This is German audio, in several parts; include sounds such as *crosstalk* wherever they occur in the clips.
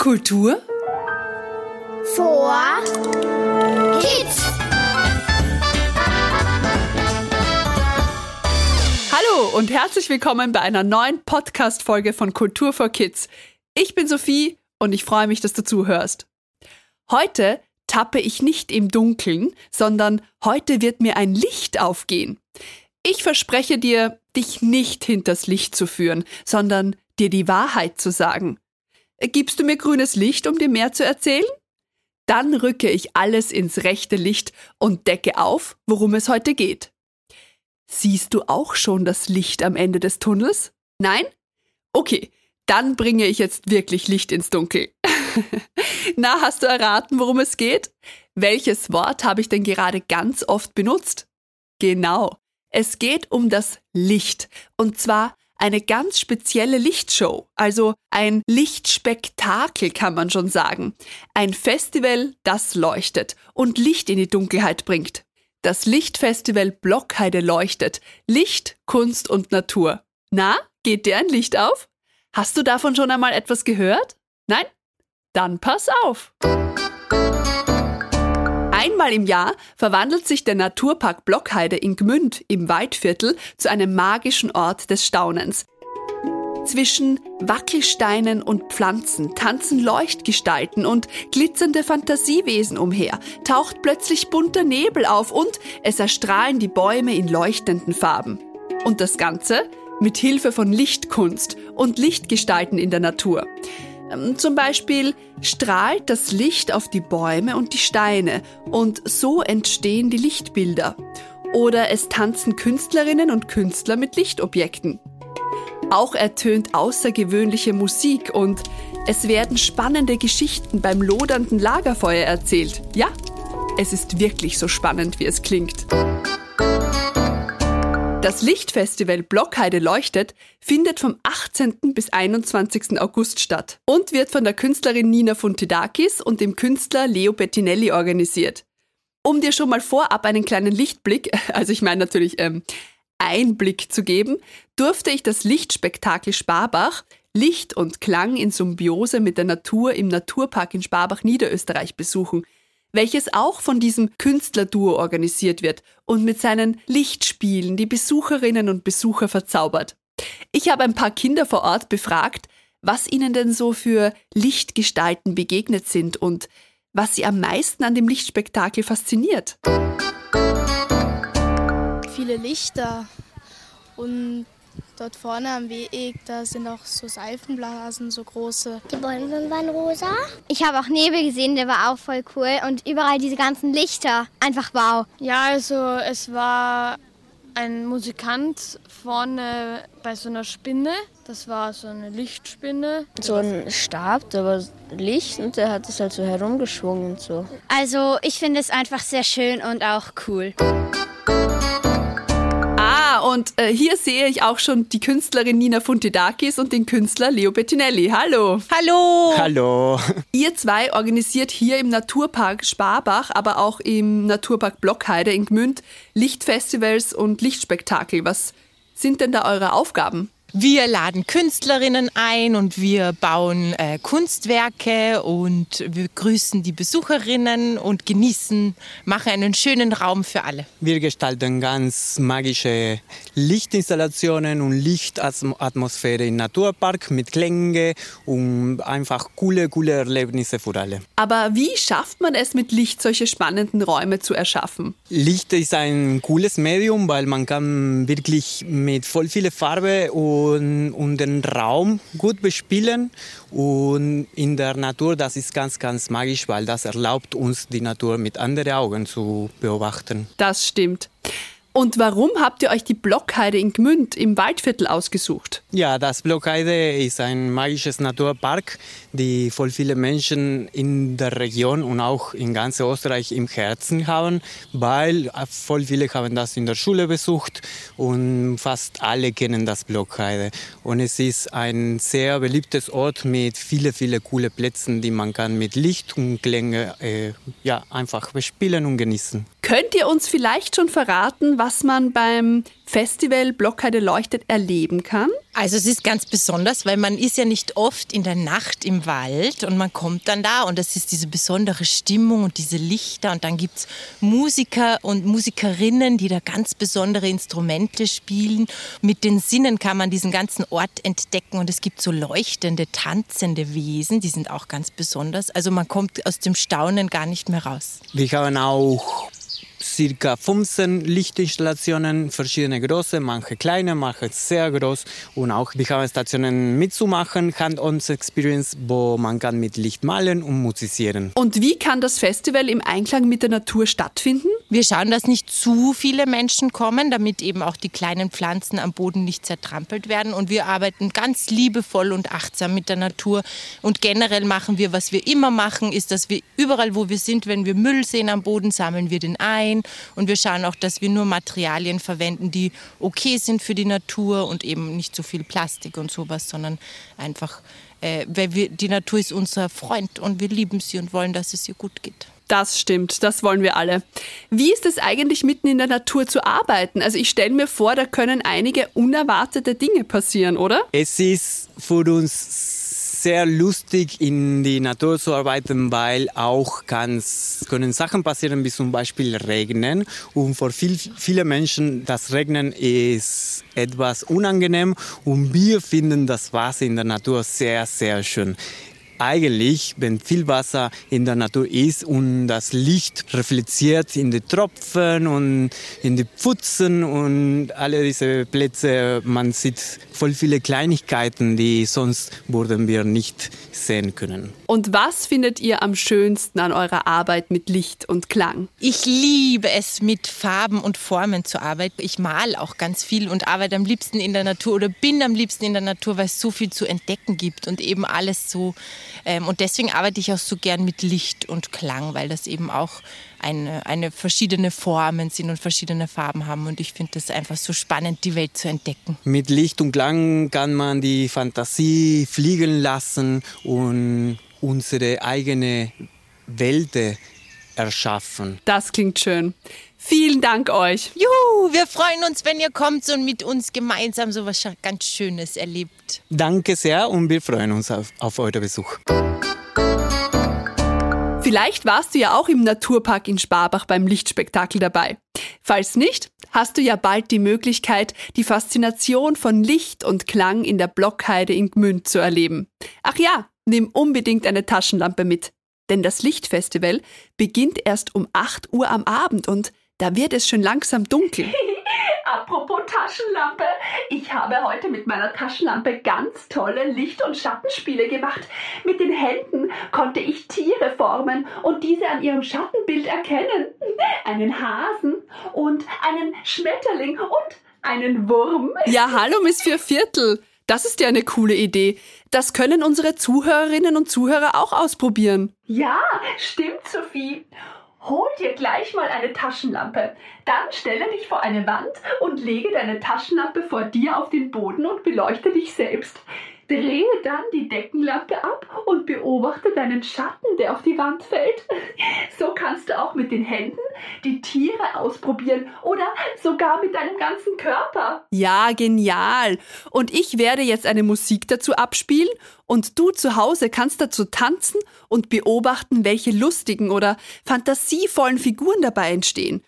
Kultur vor Kids. Hallo und herzlich willkommen bei einer neuen Podcast-Folge von Kultur for Kids. Ich bin Sophie und ich freue mich, dass du zuhörst. Heute tappe ich nicht im Dunkeln, sondern heute wird mir ein Licht aufgehen. Ich verspreche dir, dich nicht hinters Licht zu führen, sondern dir die Wahrheit zu sagen. Gibst du mir grünes Licht, um dir mehr zu erzählen? Dann rücke ich alles ins rechte Licht und decke auf, worum es heute geht. Siehst du auch schon das Licht am Ende des Tunnels? Nein? Okay, dann bringe ich jetzt wirklich Licht ins Dunkel. *laughs* Na, hast du erraten, worum es geht? Welches Wort habe ich denn gerade ganz oft benutzt? Genau, es geht um das Licht. Und zwar eine ganz spezielle Lichtshow, also ein Lichtspektakel kann man schon sagen. Ein Festival, das leuchtet und Licht in die Dunkelheit bringt. Das Lichtfestival Blockheide leuchtet. Licht, Kunst und Natur. Na, geht dir ein Licht auf? Hast du davon schon einmal etwas gehört? Nein? Dann pass auf. Einmal im Jahr verwandelt sich der Naturpark Blockheide in Gmünd im Waldviertel zu einem magischen Ort des Staunens. Zwischen Wackelsteinen und Pflanzen tanzen Leuchtgestalten und glitzernde Fantasiewesen umher, taucht plötzlich bunter Nebel auf und es erstrahlen die Bäume in leuchtenden Farben. Und das Ganze mit Hilfe von Lichtkunst und Lichtgestalten in der Natur. Ähm, zum Beispiel strahlt das Licht auf die Bäume und die Steine und so entstehen die Lichtbilder. Oder es tanzen Künstlerinnen und Künstler mit Lichtobjekten. Auch ertönt außergewöhnliche Musik und es werden spannende Geschichten beim lodernden Lagerfeuer erzählt. Ja, es ist wirklich so spannend, wie es klingt. Das Lichtfestival Blockheide leuchtet findet vom 18. bis 21. August statt und wird von der Künstlerin Nina Funtidakis und dem Künstler Leo Bettinelli organisiert. Um dir schon mal vorab einen kleinen Lichtblick, *laughs* also ich meine natürlich ähm, Einblick zu geben, durfte ich das Lichtspektakel Sparbach Licht und Klang in Symbiose mit der Natur im Naturpark in Sparbach Niederösterreich besuchen – welches auch von diesem Künstlerduo organisiert wird und mit seinen Lichtspielen die Besucherinnen und Besucher verzaubert. Ich habe ein paar Kinder vor Ort befragt, was ihnen denn so für Lichtgestalten begegnet sind und was sie am meisten an dem Lichtspektakel fasziniert. Viele Lichter und Dort vorne am Weg, da sind auch so Seifenblasen, so große. Die Bäume waren rosa. Ich habe auch Nebel gesehen, der war auch voll cool. Und überall diese ganzen Lichter. Einfach wow. Ja, also es war ein Musikant vorne bei so einer Spinne. Das war so eine Lichtspinne. So ein Stab, da war Licht und der hat es halt so herumgeschwungen und so. Also ich finde es einfach sehr schön und auch cool und äh, hier sehe ich auch schon die Künstlerin Nina Funtidakis und den Künstler Leo Bettinelli. Hallo. Hallo. Hallo. Ihr zwei organisiert hier im Naturpark Sparbach, aber auch im Naturpark Blockheide in Gmünd Lichtfestivals und Lichtspektakel. Was sind denn da eure Aufgaben? Wir laden Künstlerinnen ein und wir bauen äh, Kunstwerke und wir grüßen die Besucherinnen und genießen, machen einen schönen Raum für alle. Wir gestalten ganz magische Lichtinstallationen und Lichtatmosphäre im Naturpark mit Klänge und einfach coole, coole Erlebnisse für alle. Aber wie schafft man es mit Licht, solche spannenden Räume zu erschaffen? Licht ist ein cooles Medium, weil man kann wirklich mit voll viel Farbe und und, und den Raum gut bespielen. Und in der Natur, das ist ganz, ganz magisch, weil das erlaubt uns, die Natur mit anderen Augen zu beobachten. Das stimmt. Und warum habt ihr euch die Blockheide in Gmünd im Waldviertel ausgesucht? Ja, das Blockheide ist ein magisches Naturpark, die voll viele Menschen in der Region und auch in ganz Österreich im Herzen haben, weil voll viele haben das in der Schule besucht und fast alle kennen das Blockheide. Und es ist ein sehr beliebtes Ort mit vielen, vielen coolen Plätzen, die man kann mit Licht und Klänge äh, ja, einfach bespielen und genießen. Könnt ihr uns vielleicht schon verraten, was man beim Festival Blockheide leuchtet erleben kann? Also es ist ganz besonders, weil man ist ja nicht oft in der Nacht im Wald und man kommt dann da und es ist diese besondere Stimmung und diese Lichter und dann gibt es Musiker und Musikerinnen, die da ganz besondere Instrumente spielen. Mit den Sinnen kann man diesen ganzen Ort entdecken und es gibt so leuchtende, tanzende Wesen, die sind auch ganz besonders. Also man kommt aus dem Staunen gar nicht mehr raus. Wir haben auch circa 15 Lichtinstallationen, verschiedene große, manche kleine, manche sehr groß und auch wir haben Stationen mitzumachen, Hand-on-Experience, wo man kann mit Licht malen und musizieren. Und wie kann das Festival im Einklang mit der Natur stattfinden? Wir schauen, dass nicht zu viele Menschen kommen, damit eben auch die kleinen Pflanzen am Boden nicht zertrampelt werden. Und wir arbeiten ganz liebevoll und achtsam mit der Natur. Und generell machen wir, was wir immer machen, ist, dass wir überall, wo wir sind, wenn wir Müll sehen am Boden, sammeln wir den ein. Und wir schauen auch, dass wir nur Materialien verwenden, die okay sind für die Natur und eben nicht so viel Plastik und sowas, sondern einfach, äh, weil wir, die Natur ist unser Freund und wir lieben sie und wollen, dass es ihr gut geht. Das stimmt, das wollen wir alle. Wie ist es eigentlich, mitten in der Natur zu arbeiten? Also ich stelle mir vor, da können einige unerwartete Dinge passieren, oder? Es ist für uns sehr lustig, in die Natur zu arbeiten, weil auch ganz, können Sachen passieren, wie zum Beispiel Regnen. Und für viel, viele Menschen, das Regnen ist etwas unangenehm und wir finden das Wasser in der Natur sehr, sehr schön eigentlich, wenn viel Wasser in der Natur ist und das Licht reflektiert in die Tropfen und in die Pfützen und alle diese Plätze, man sieht voll viele Kleinigkeiten, die sonst würden wir nicht sehen können. Und was findet ihr am schönsten an eurer Arbeit mit Licht und Klang? Ich liebe es, mit Farben und Formen zu arbeiten. Ich male auch ganz viel und arbeite am liebsten in der Natur oder bin am liebsten in der Natur, weil es so viel zu entdecken gibt und eben alles so ähm, und deswegen arbeite ich auch so gern mit Licht und Klang, weil das eben auch eine, eine verschiedene Formen sind und verschiedene Farben haben. Und ich finde das einfach so spannend, die Welt zu entdecken. Mit Licht und Klang kann man die Fantasie fliegen lassen und unsere eigene Welt erschaffen. Das klingt schön. Vielen Dank euch. Juhu, wir freuen uns, wenn ihr kommt und mit uns gemeinsam so was ganz Schönes erlebt. Danke sehr und wir freuen uns auf, auf euren Besuch. Vielleicht warst du ja auch im Naturpark in Sparbach beim Lichtspektakel dabei. Falls nicht, hast du ja bald die Möglichkeit, die Faszination von Licht und Klang in der Blockheide in Gmünd zu erleben. Ach ja, nimm unbedingt eine Taschenlampe mit. Denn das Lichtfestival beginnt erst um 8 Uhr am Abend und da wird es schon langsam dunkel. *laughs* Apropos Taschenlampe. Ich habe heute mit meiner Taschenlampe ganz tolle Licht- und Schattenspiele gemacht. Mit den Händen konnte ich Tiere formen und diese an ihrem Schattenbild erkennen. *laughs* Einen Hasen und einen Schmetterling und einen Wurm. Ja, hallo Miss Vierviertel. Das ist ja eine coole Idee. Das können unsere Zuhörerinnen und Zuhörer auch ausprobieren. Ja, stimmt, Sophie. Hol dir gleich mal eine Taschenlampe. Dann stelle dich vor eine Wand und lege deine Taschenlampe vor dir auf den Boden und beleuchte dich selbst. Drehe dann die Deckenlampe ab und beobachte deinen Schatten, der auf die Wand fällt. So kannst du auch mit den Händen die Tiere ausprobieren oder sogar mit deinem ganzen Körper. Ja, genial. Und ich werde jetzt eine Musik dazu abspielen und du zu Hause kannst dazu tanzen und beobachten, welche lustigen oder fantasievollen Figuren dabei entstehen.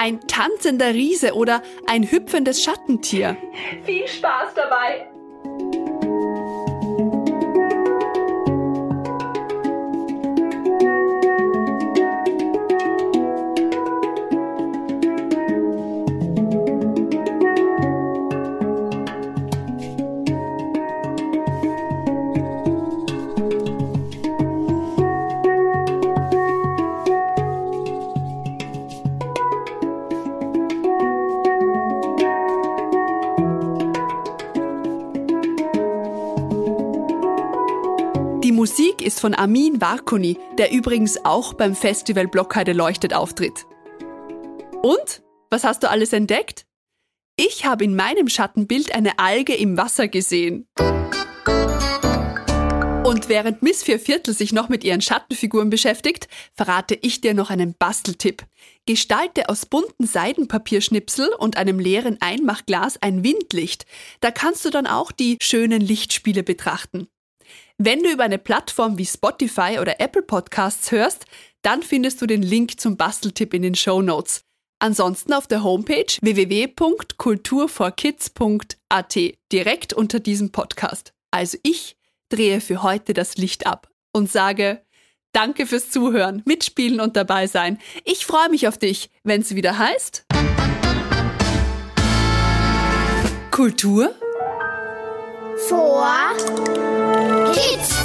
Ein tanzender Riese oder ein hüpfendes Schattentier. Viel Spaß dabei! Ist von Amin Varkoni, der übrigens auch beim Festival Blockheide leuchtet auftritt. Und? Was hast du alles entdeckt? Ich habe in meinem Schattenbild eine Alge im Wasser gesehen. Und während Miss Vierviertel sich noch mit ihren Schattenfiguren beschäftigt, verrate ich dir noch einen Basteltipp. Gestalte aus bunten Seidenpapierschnipsel und einem leeren Einmachglas ein Windlicht. Da kannst du dann auch die schönen Lichtspiele betrachten. Wenn du über eine Plattform wie Spotify oder Apple Podcasts hörst, dann findest du den Link zum Basteltipp in den Show Notes. Ansonsten auf der Homepage www.kulturforkids.at direkt unter diesem Podcast. Also ich drehe für heute das Licht ab und sage Danke fürs Zuhören, Mitspielen und dabei sein. Ich freue mich auf dich, wenn es wieder heißt Kultur vor Kids.